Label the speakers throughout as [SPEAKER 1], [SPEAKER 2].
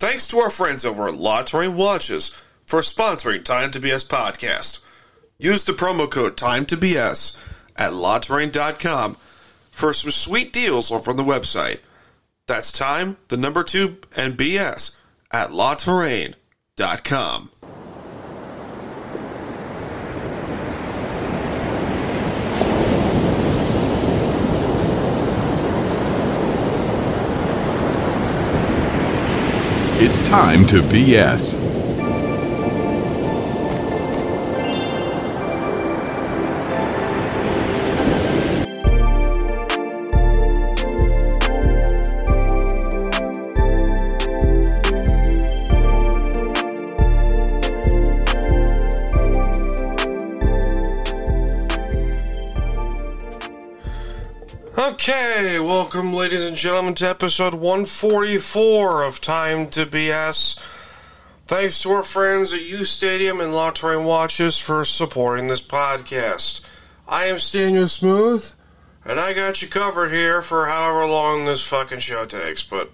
[SPEAKER 1] Thanks to our friends over at La Watches for sponsoring Time to BS podcast. Use the promo code Time to BS at LaTerrain.com for some sweet deals over on the website. That's time, the number two, and BS at LaTerrain.com.
[SPEAKER 2] It's time to BS.
[SPEAKER 1] Gentlemen, to episode 144 of Time to BS. Thanks to our friends at U Stadium and La Terrain Watches for supporting this podcast. I am Staniel Smooth, and I got you covered here for however long this fucking show takes, but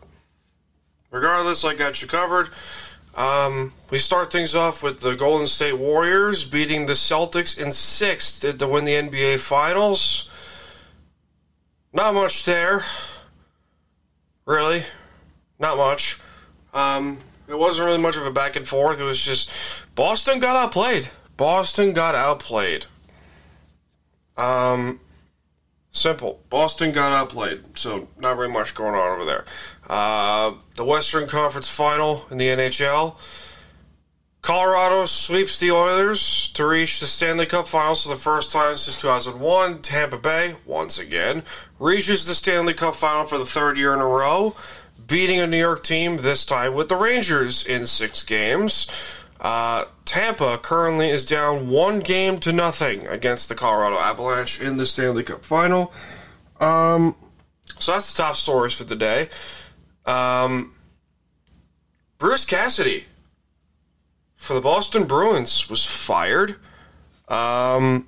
[SPEAKER 1] regardless, I got you covered. Um, we start things off with the Golden State Warriors beating the Celtics in six to win the NBA Finals. Not much there. Really. Not much. Um, it wasn't really much of a back and forth. It was just Boston got outplayed. Boston got outplayed. Um, simple. Boston got outplayed. So not very much going on over there. Uh, the Western Conference Final in the NHL. Colorado sweeps the Oilers to reach the Stanley Cup Finals for the first time since 2001. Tampa Bay, once again, reaches the Stanley Cup Final for the third year in a row, beating a New York team, this time with the Rangers in six games. Uh, Tampa currently is down one game to nothing against the Colorado Avalanche in the Stanley Cup Final. Um, so that's the top stories for the day. Um, Bruce Cassidy for the Boston Bruins was fired. Um,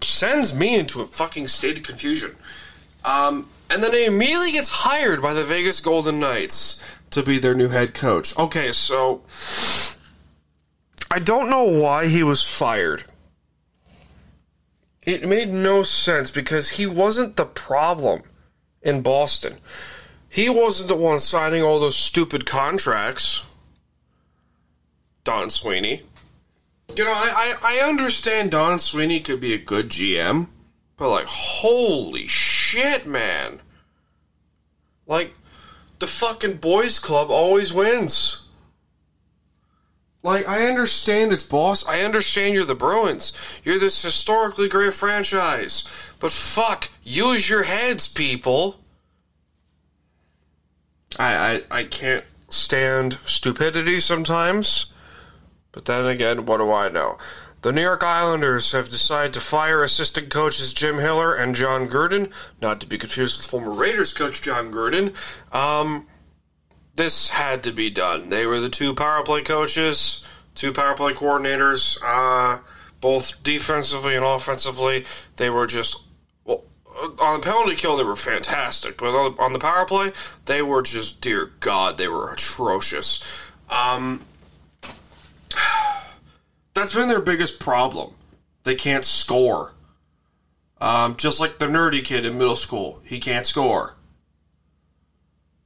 [SPEAKER 1] sends me into a fucking state of confusion. Um, and then he immediately gets hired by the Vegas Golden Knights to be their new head coach. Okay, so I don't know why he was fired. It made no sense because he wasn't the problem in Boston. He wasn't the one signing all those stupid contracts. Don Sweeney. You know, I, I, I understand Don Sweeney could be a good GM, but like, holy shit, man. Like, the fucking boys club always wins. Like, I understand it's boss. I understand you're the Bruins. You're this historically great franchise. But fuck, use your heads, people. I, I, I can't stand stupidity sometimes. But then again, what do I know? The New York Islanders have decided to fire assistant coaches Jim Hiller and John Gruden, not to be confused with former Raiders coach Jon Gruden. Um, this had to be done. They were the two power play coaches, two power play coordinators, uh, both defensively and offensively. They were just well, on the penalty kill. They were fantastic, but on the, on the power play, they were just dear God, they were atrocious. Um, that's been their biggest problem. They can't score. Um, just like the nerdy kid in middle school, he can't score.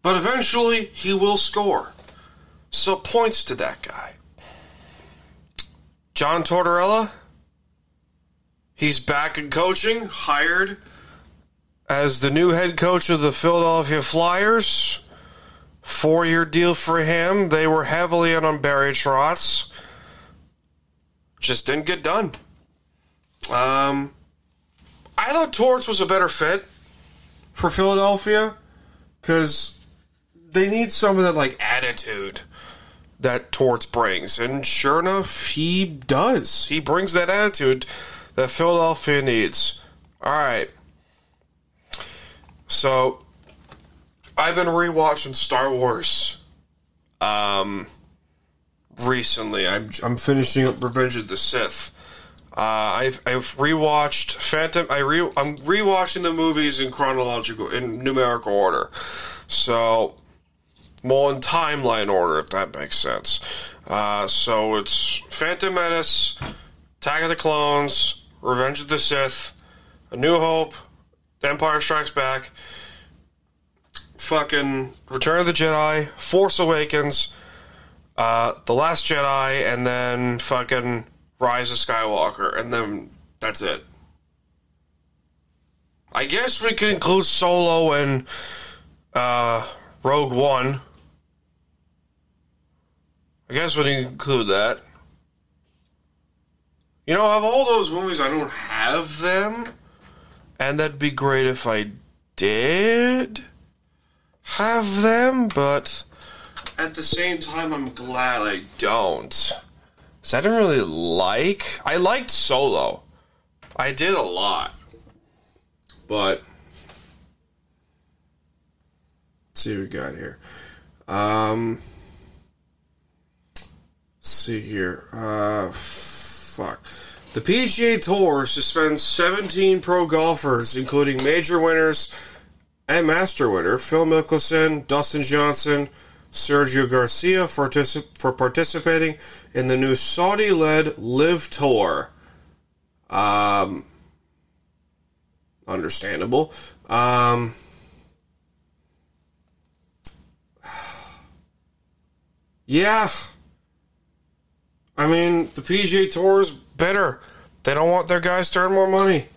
[SPEAKER 1] But eventually, he will score. So, points to that guy. John Tortorella, he's back in coaching, hired as the new head coach of the Philadelphia Flyers. Four year deal for him. They were heavily in on Barry Trotz. just didn't get done. Um, I thought Torts was a better fit for Philadelphia because they need some of that like attitude that Torts brings, and sure enough, he does. He brings that attitude that Philadelphia needs. All right. So, I've been rewatching Star Wars. Um, recently, I'm I'm finishing up Revenge of the Sith. Uh, I've I've rewatched Phantom. I re I'm rewatching the movies in chronological in numerical order. So, more in timeline order, if that makes sense. Uh, so it's Phantom Menace, Attack of the Clones, Revenge of the Sith, A New Hope, Empire Strikes Back, fucking Return of the Jedi, Force Awakens, uh, The Last Jedi, and then fucking Rise of Skywalker, and then that's it. I guess we could include Solo and uh, Rogue One. I guess we can include that. You know, of all those movies, I don't have them. And that'd be great if I did have them, but at the same time, I'm glad I don't. Because I didn't really like. I liked Solo. I did a lot. But. Let's see what we got here. Um. Let's see here. Uh. Fuck. The PGA Tour suspends 17 pro golfers, including major winners and master winner Phil Mickelson, Dustin Johnson, Sergio Garcia for, particip- for participating in the new Saudi led LIV Tour. Um, understandable. Um, yeah. I mean, the PGA Tour is better. They don't want their guys to earn more money.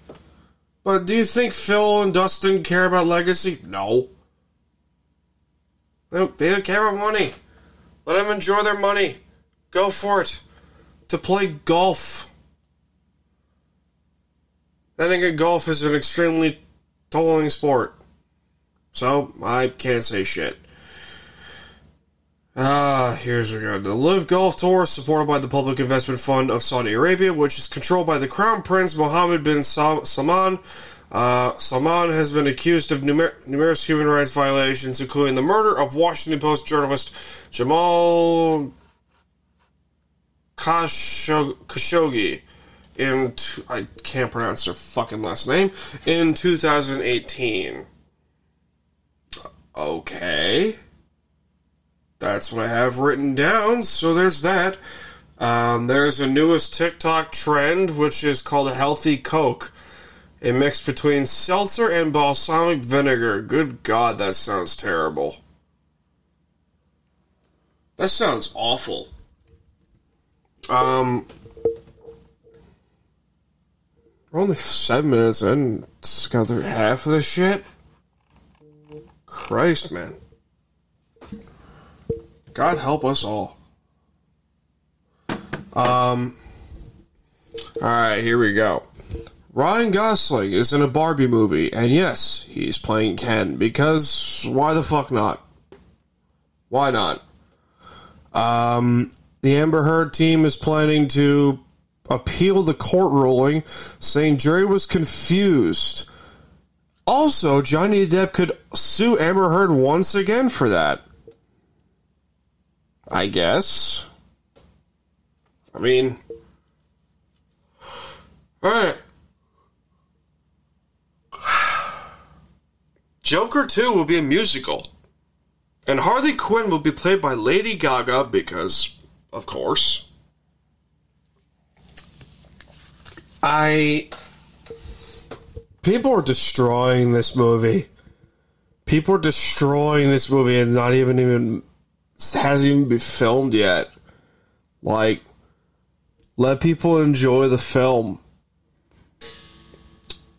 [SPEAKER 1] But do you think Phil and Dustin care about legacy? No. They they don't care about money. Let them enjoy their money. Go for it. To play golf. Then again, golf is an extremely tolling sport. So, I can't say shit. Here's we got. The LIV Golf Tour, supported by the Public Investment Fund of Saudi Arabia, which is controlled by the Crown Prince Mohammed bin Salman. Uh, Salman has been accused of numer- numerous human rights violations, including the murder of Washington Post journalist Jamal Khashoggi in t- I can't pronounce their fucking last name in 2018. Okay. That's what I have written down. So there's that. Um, there's a newest TikTok trend, which is called a healthy Coke. A mix between seltzer and balsamic vinegar. Good God, that sounds terrible. That sounds awful. Um, we're only seven minutes in. It's got half of this shit. Christ, man. God help us all. Um. All right, here we go. Ryan Gosling is in a Barbie movie, and yes, he's playing Ken because why the fuck not? Why not? Um, the Amber Heard team is planning to appeal the court ruling, saying jury was confused. Also, Johnny Depp could sue Amber Heard once again for that. I guess. I mean, all right. Joker 2 will be a musical. And Harley Quinn will be played by Lady Gaga because, of course. I. People are destroying this movie. People are destroying this movie and not even even hasn't even been filmed yet. Like, let people enjoy the film.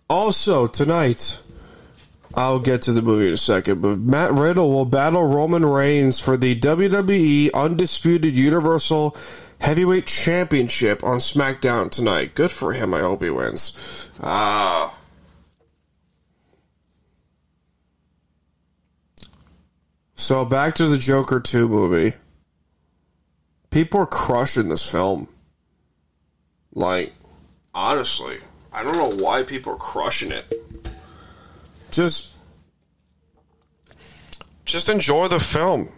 [SPEAKER 1] Also, tonight, I'll get to the movie in a second, but Matt Riddle will battle Roman Reigns for the WWE Undisputed Universal heavyweight championship on SmackDown tonight. Good for him. I hope he wins. Ah. So back to the Joker 2 movie. People are crushing this film. Like, honestly, I don't know why people are crushing it. Just just enjoy the film.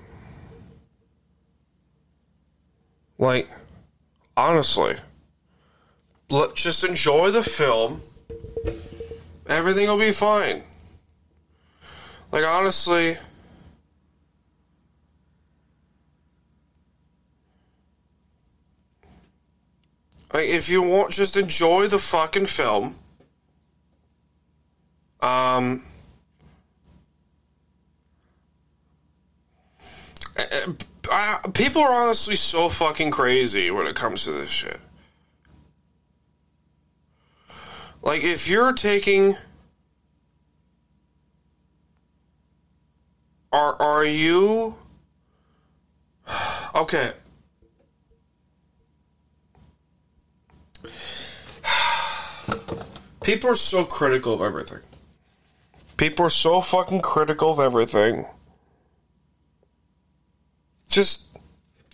[SPEAKER 1] Like, honestly, let, just enjoy the film. Everything will be fine. Like, honestly, like, if you want, just enjoy the fucking film. Um, I, people are honestly so fucking crazy when it comes to this shit. Like, if you're taking. Are, are you. Okay. People are so critical of everything. People are so fucking critical of everything just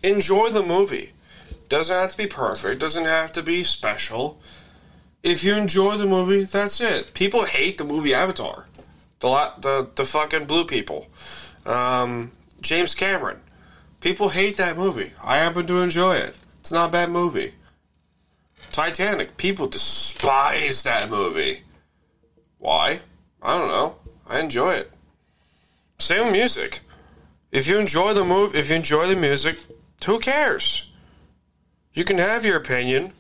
[SPEAKER 1] enjoy the movie. Doesn't have to be perfect, doesn't have to be special. If you enjoy the movie, that's it. People hate the movie Avatar. The the the fucking blue people. Um, James Cameron. People hate that movie. I happen to enjoy it. It's not a bad movie. Titanic. People despise that movie. Why? I don't know. I enjoy it. Same with music. If you enjoy the move, if you enjoy the music, who cares? You can have your opinion.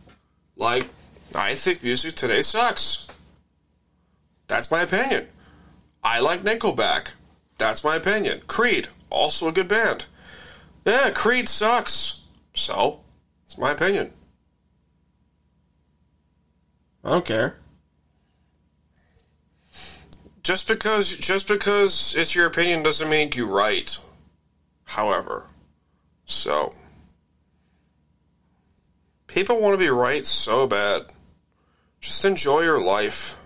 [SPEAKER 1] Like, I think music today sucks. That's my opinion. I like Nickelback. That's my opinion. Creed, also a good band. Yeah, Creed sucks. So, it's my opinion. I don't care. Just because just because it's your opinion doesn't make you right however. So, people want to be right so bad. Just enjoy your life.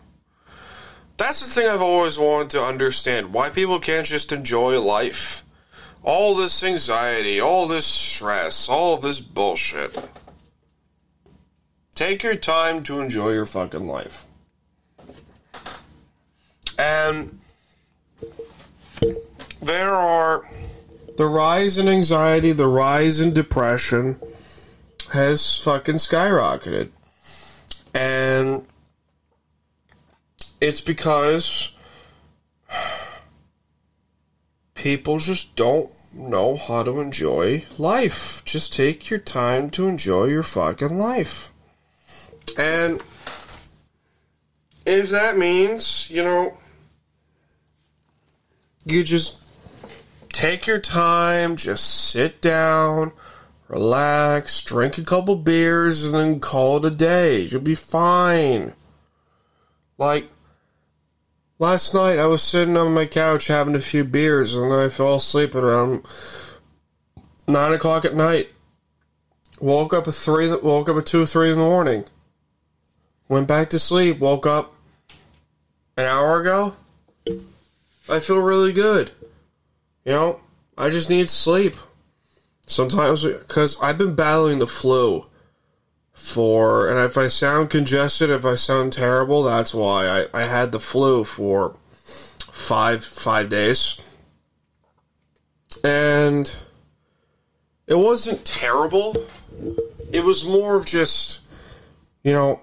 [SPEAKER 1] That's the thing I've always wanted to understand why people can't just enjoy life. All this anxiety, all this stress, all this bullshit. Take your time to enjoy your fucking life. And there are the rise in anxiety, the rise in depression has fucking skyrocketed. And it's because people just don't know how to enjoy life. Just take your time to enjoy your fucking life. And if that means, you know, you just take your time, just sit down, relax, drink a couple beers, and then call it a day. You'll be fine. Like, last night I was sitting on my couch having a few beers, and I fell asleep around 9 o'clock at night. Woke up at 3, woke up at 2, 3 in the morning. Went back to sleep, woke up an hour ago. I feel really good. You know, I just need sleep. Sometimes, because I've been battling the flu for, and if I sound congested, if I sound terrible, that's why I, I had the flu for five five days, and it wasn't terrible. It was more of just, you know,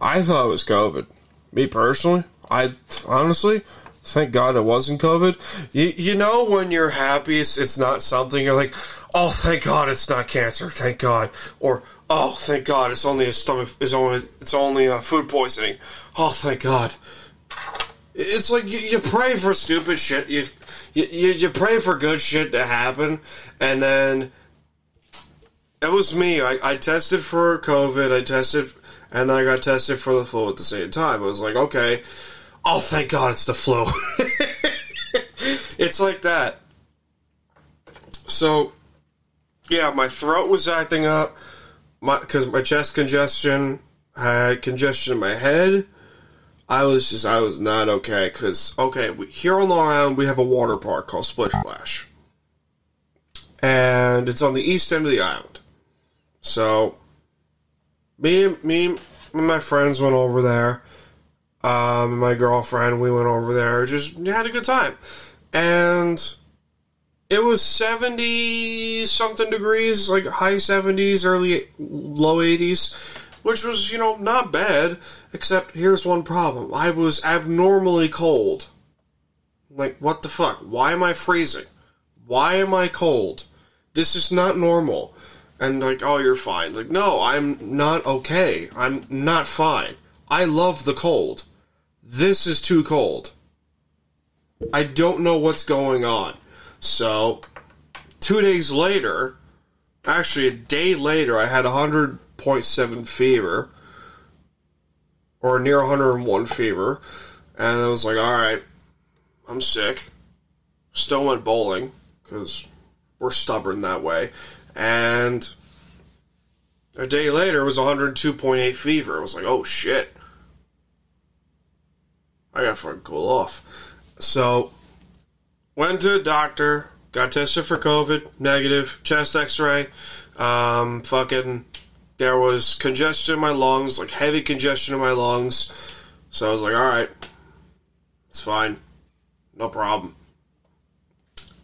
[SPEAKER 1] I thought it was COVID. Me personally, I honestly, Thank God it wasn't COVID. You, you know when you're happy, it's, it's not something you're like, oh, thank God it's not cancer. Thank God. Or oh, thank God it's only a stomach. It's only it's only a food poisoning. Oh, thank God. It's like you, you pray for stupid shit. You, you you pray for good shit to happen, and then it was me. I, I tested for COVID. I tested, and then I got tested for the flu at the same time. It was like okay oh, thank God it's the flu. it's like that. So, yeah, my throat was acting up, my because my chest congestion I had congestion in my head. I was just I was not okay because okay we, here on Long Island we have a water park called Splish Splash, and it's on the east end of the island. So me and me my friends went over there. Um, my girlfriend, we went over there, just had a good time, and it was 70 something degrees, like high 70s, early low 80s, which was, you know, not bad. Except here's one problem I was abnormally cold. Like, what the fuck? Why am I freezing? Why am I cold? This is not normal. And, like, oh, you're fine. Like, no, I'm not okay. I'm not fine. I love the cold. This is too cold. I don't know what's going on. So, two days later, actually a day later, I had 100.7 fever, or near 101 fever, and I was like, all right, I'm sick. Still went bowling, because we're stubborn that way. And a day later, was 102.8 fever. I was like, oh shit. I gotta fucking cool off. So, went to a doctor, got tested for COVID, negative, chest x ray. Um, fucking, there was congestion in my lungs, like heavy congestion in my lungs. So I was like, alright, it's fine. No problem.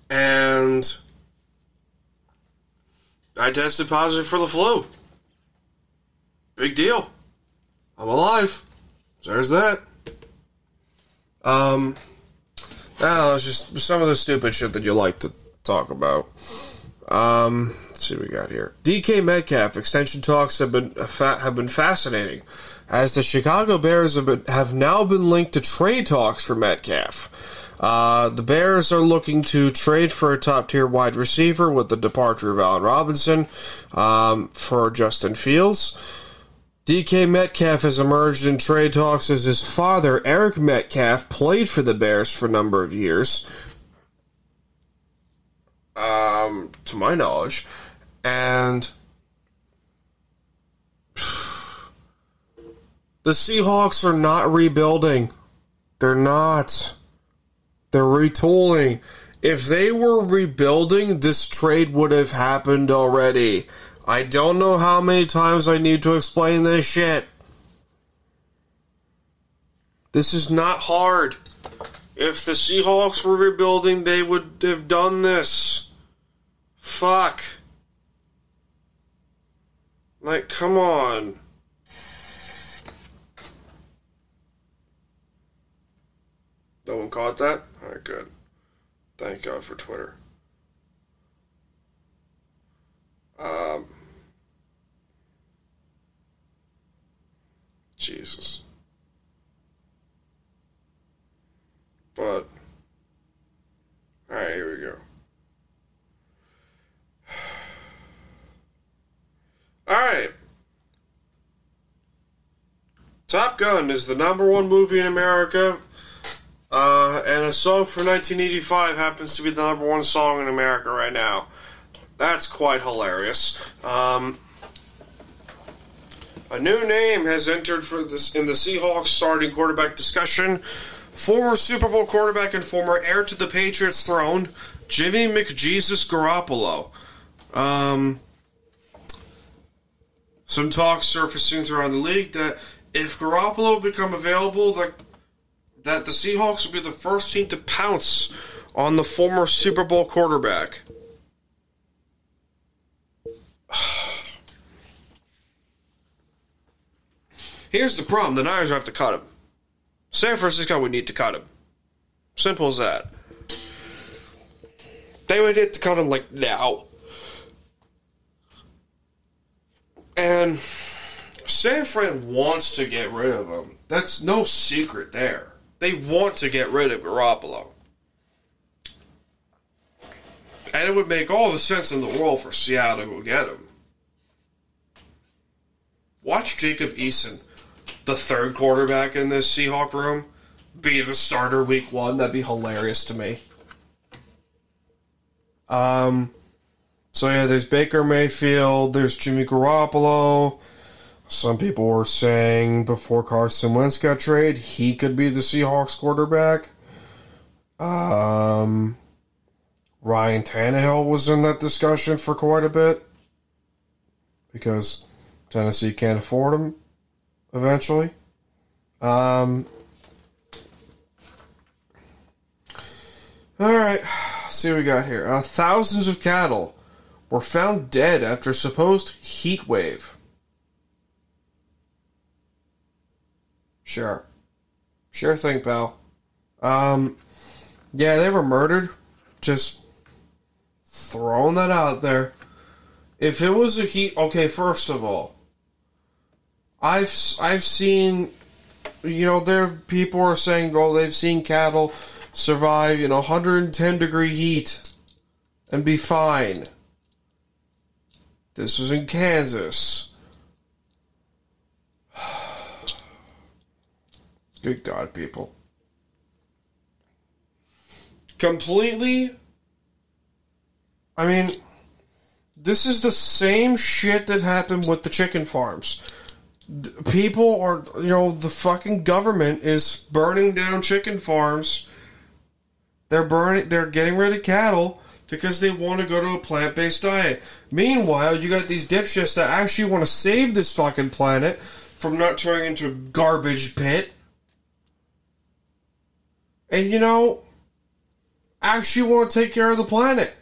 [SPEAKER 1] And I tested positive for the flu. Big deal. I'm alive. So there's that. Um, no, it's just some of the stupid shit that you like to talk about. Um, let's see what we got here. DK Metcalf extension talks have been have been fascinating, as the Chicago Bears have been, have now been linked to trade talks for Metcalf. Uh, the Bears are looking to trade for a top tier wide receiver with the departure of Allen Robinson um, for Justin Fields. DK Metcalf has emerged in trade talks as his father, Eric Metcalf, played for the Bears for a number of years. Um, to my knowledge. And the Seahawks are not rebuilding. They're not. They're retooling. If they were rebuilding, this trade would have happened already. I don't know how many times I need to explain this shit. This is not hard. If the Seahawks were rebuilding, they would have done this. Fuck. Like, come on. No one caught that? Alright, good. Thank God for Twitter. Um, Jesus. But, alright, here we go. Alright. Top Gun is the number one movie in America, uh, and a song from 1985 happens to be the number one song in America right now. That's quite hilarious. Um, a new name has entered for this in the Seahawks starting quarterback discussion. Former Super Bowl quarterback and former heir to the Patriots throne, Jimmy McJesus Garoppolo. Um, some talk surfacing around the league that if Garoppolo become available, that that the Seahawks will be the first team to pounce on the former Super Bowl quarterback. Here's the problem: the Niners have to cut him. San Francisco would need to cut him. Simple as that. They would need to cut him like now. And San Fran wants to get rid of him. That's no secret there. They want to get rid of Garoppolo. And it would make all the sense in the world for Seattle to go get him. Watch Jacob Eason, the third quarterback in this Seahawk room, be the starter week one. That'd be hilarious to me. Um, So yeah, there's Baker Mayfield, there's Jimmy Garoppolo. Some people were saying before Carson Wentz got traded, he could be the Seahawks quarterback. Um, Ryan Tannehill was in that discussion for quite a bit because Tennessee can't afford him eventually. Um, all right, Let's see what we got here. Uh, thousands of cattle were found dead after supposed heat wave. Sure. Sure thing, pal. Um, yeah, they were murdered. Just throwing that out there. If it was a heat, okay. First of all, I've I've seen, you know, there people are saying, oh, they've seen cattle survive, you know, 110 degree heat and be fine. This was in Kansas. Good God, people. Completely. I mean, this is the same shit that happened with the chicken farms. People are, you know, the fucking government is burning down chicken farms. They're burning, they're getting rid of cattle because they want to go to a plant based diet. Meanwhile, you got these dipshits that actually want to save this fucking planet from not turning into a garbage pit. And you know, actually want to take care of the planet.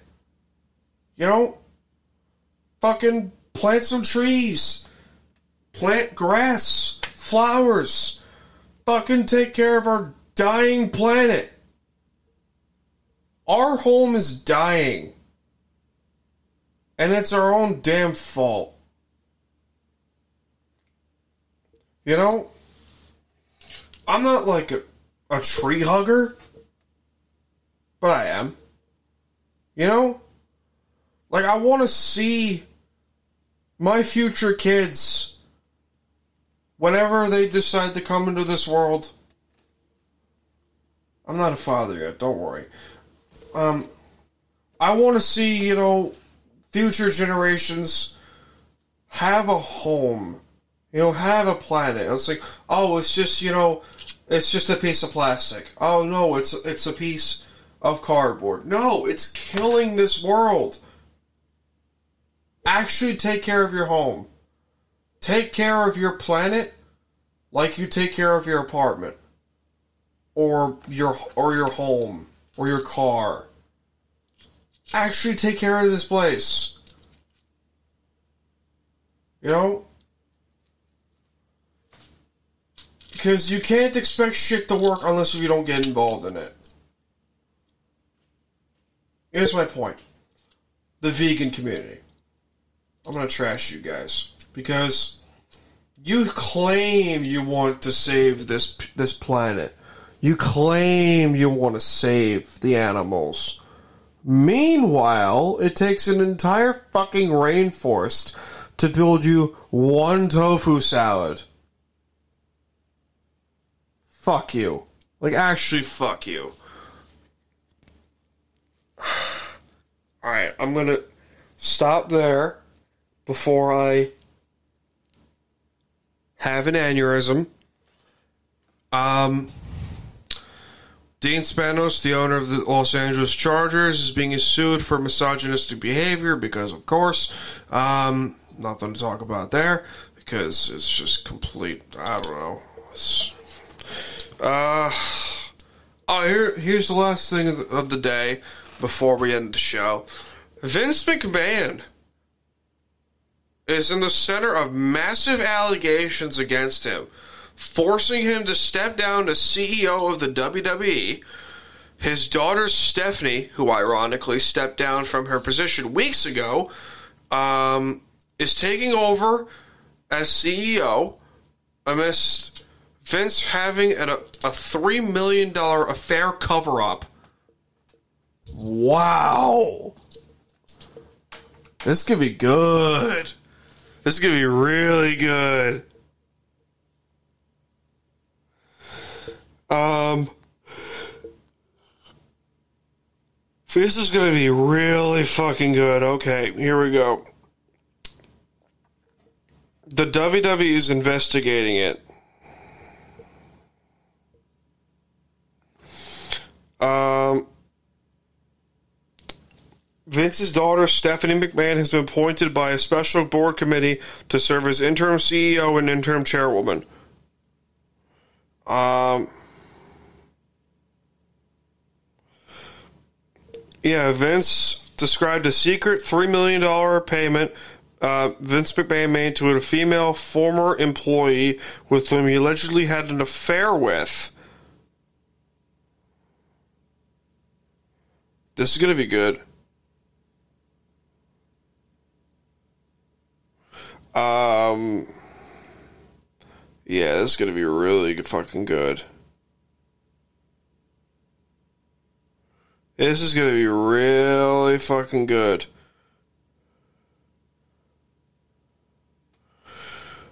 [SPEAKER 1] You know, fucking plant some trees, plant grass, flowers, fucking take care of our dying planet. Our home is dying. And it's our own damn fault. You know, I'm not like a, a tree hugger, but I am. You know? Like, I want to see my future kids, whenever they decide to come into this world. I'm not a father yet, don't worry. Um, I want to see, you know, future generations have a home, you know, have a planet. It's like, oh, it's just, you know, it's just a piece of plastic. Oh no, it's it's a piece of cardboard. No, it's killing this world. Actually take care of your home. Take care of your planet like you take care of your apartment or your or your home or your car. Actually take care of this place. You know? Because you can't expect shit to work unless you don't get involved in it. Here's my point the vegan community. I'm going to trash you guys because you claim you want to save this this planet. You claim you want to save the animals. Meanwhile, it takes an entire fucking rainforest to build you one tofu salad. Fuck you. Like, actually, fuck you. Alright, I'm gonna stop there before I have an aneurysm. Um, Dean Spanos, the owner of the Los Angeles Chargers, is being sued for misogynistic behavior because, of course, um, nothing to talk about there because it's just complete. I don't know. It's, uh, oh, here, here's the last thing of the, of the day before we end the show. Vince McMahon is in the center of massive allegations against him, forcing him to step down as CEO of the WWE. His daughter Stephanie, who ironically stepped down from her position weeks ago, um, is taking over as CEO amidst Vince having a, a $3 million affair cover up. Wow. This could be good. This could be really good. Um, This is to be really fucking good. Okay, here we go. The WWE is investigating it. Um, Vince's daughter, Stephanie McMahon, has been appointed by a special board committee to serve as interim CEO and interim chairwoman. Um, yeah, Vince described a secret $3 million payment uh, Vince McMahon made to a female former employee with whom he allegedly had an affair with. This is going to be good. Um, yeah, this is going to be really fucking good. This is going to be really fucking good.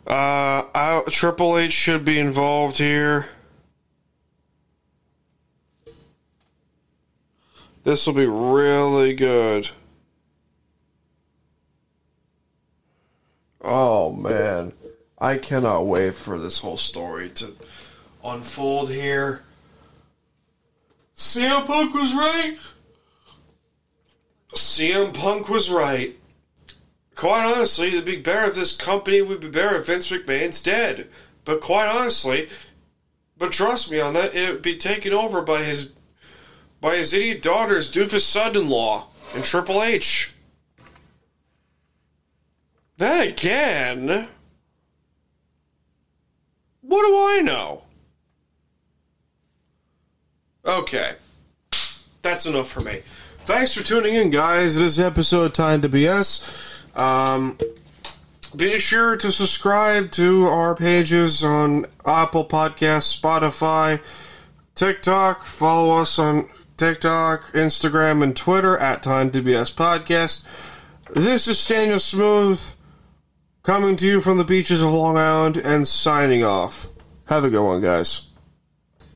[SPEAKER 1] Uh, I, Triple H should be involved here. This will be really good. Oh man, I cannot wait for this whole story to unfold here. CM Punk was right. CM Punk was right. Quite honestly, it'd be better if this company would be better if Vince McMahon's dead. But quite honestly, but trust me on that, it would be taken over by his by his idiot daughter's doofus son-in-law and Triple H. Then again, what do I know? Okay, that's enough for me. Thanks for tuning in, guys. This episode Time to BS. Um, be sure to subscribe to our pages on Apple Podcasts, Spotify, TikTok. Follow us on TikTok, Instagram, and Twitter at Time to BS Podcast. This is Daniel Smooth coming to you from the beaches of Long Island and signing off. Have a good one, guys.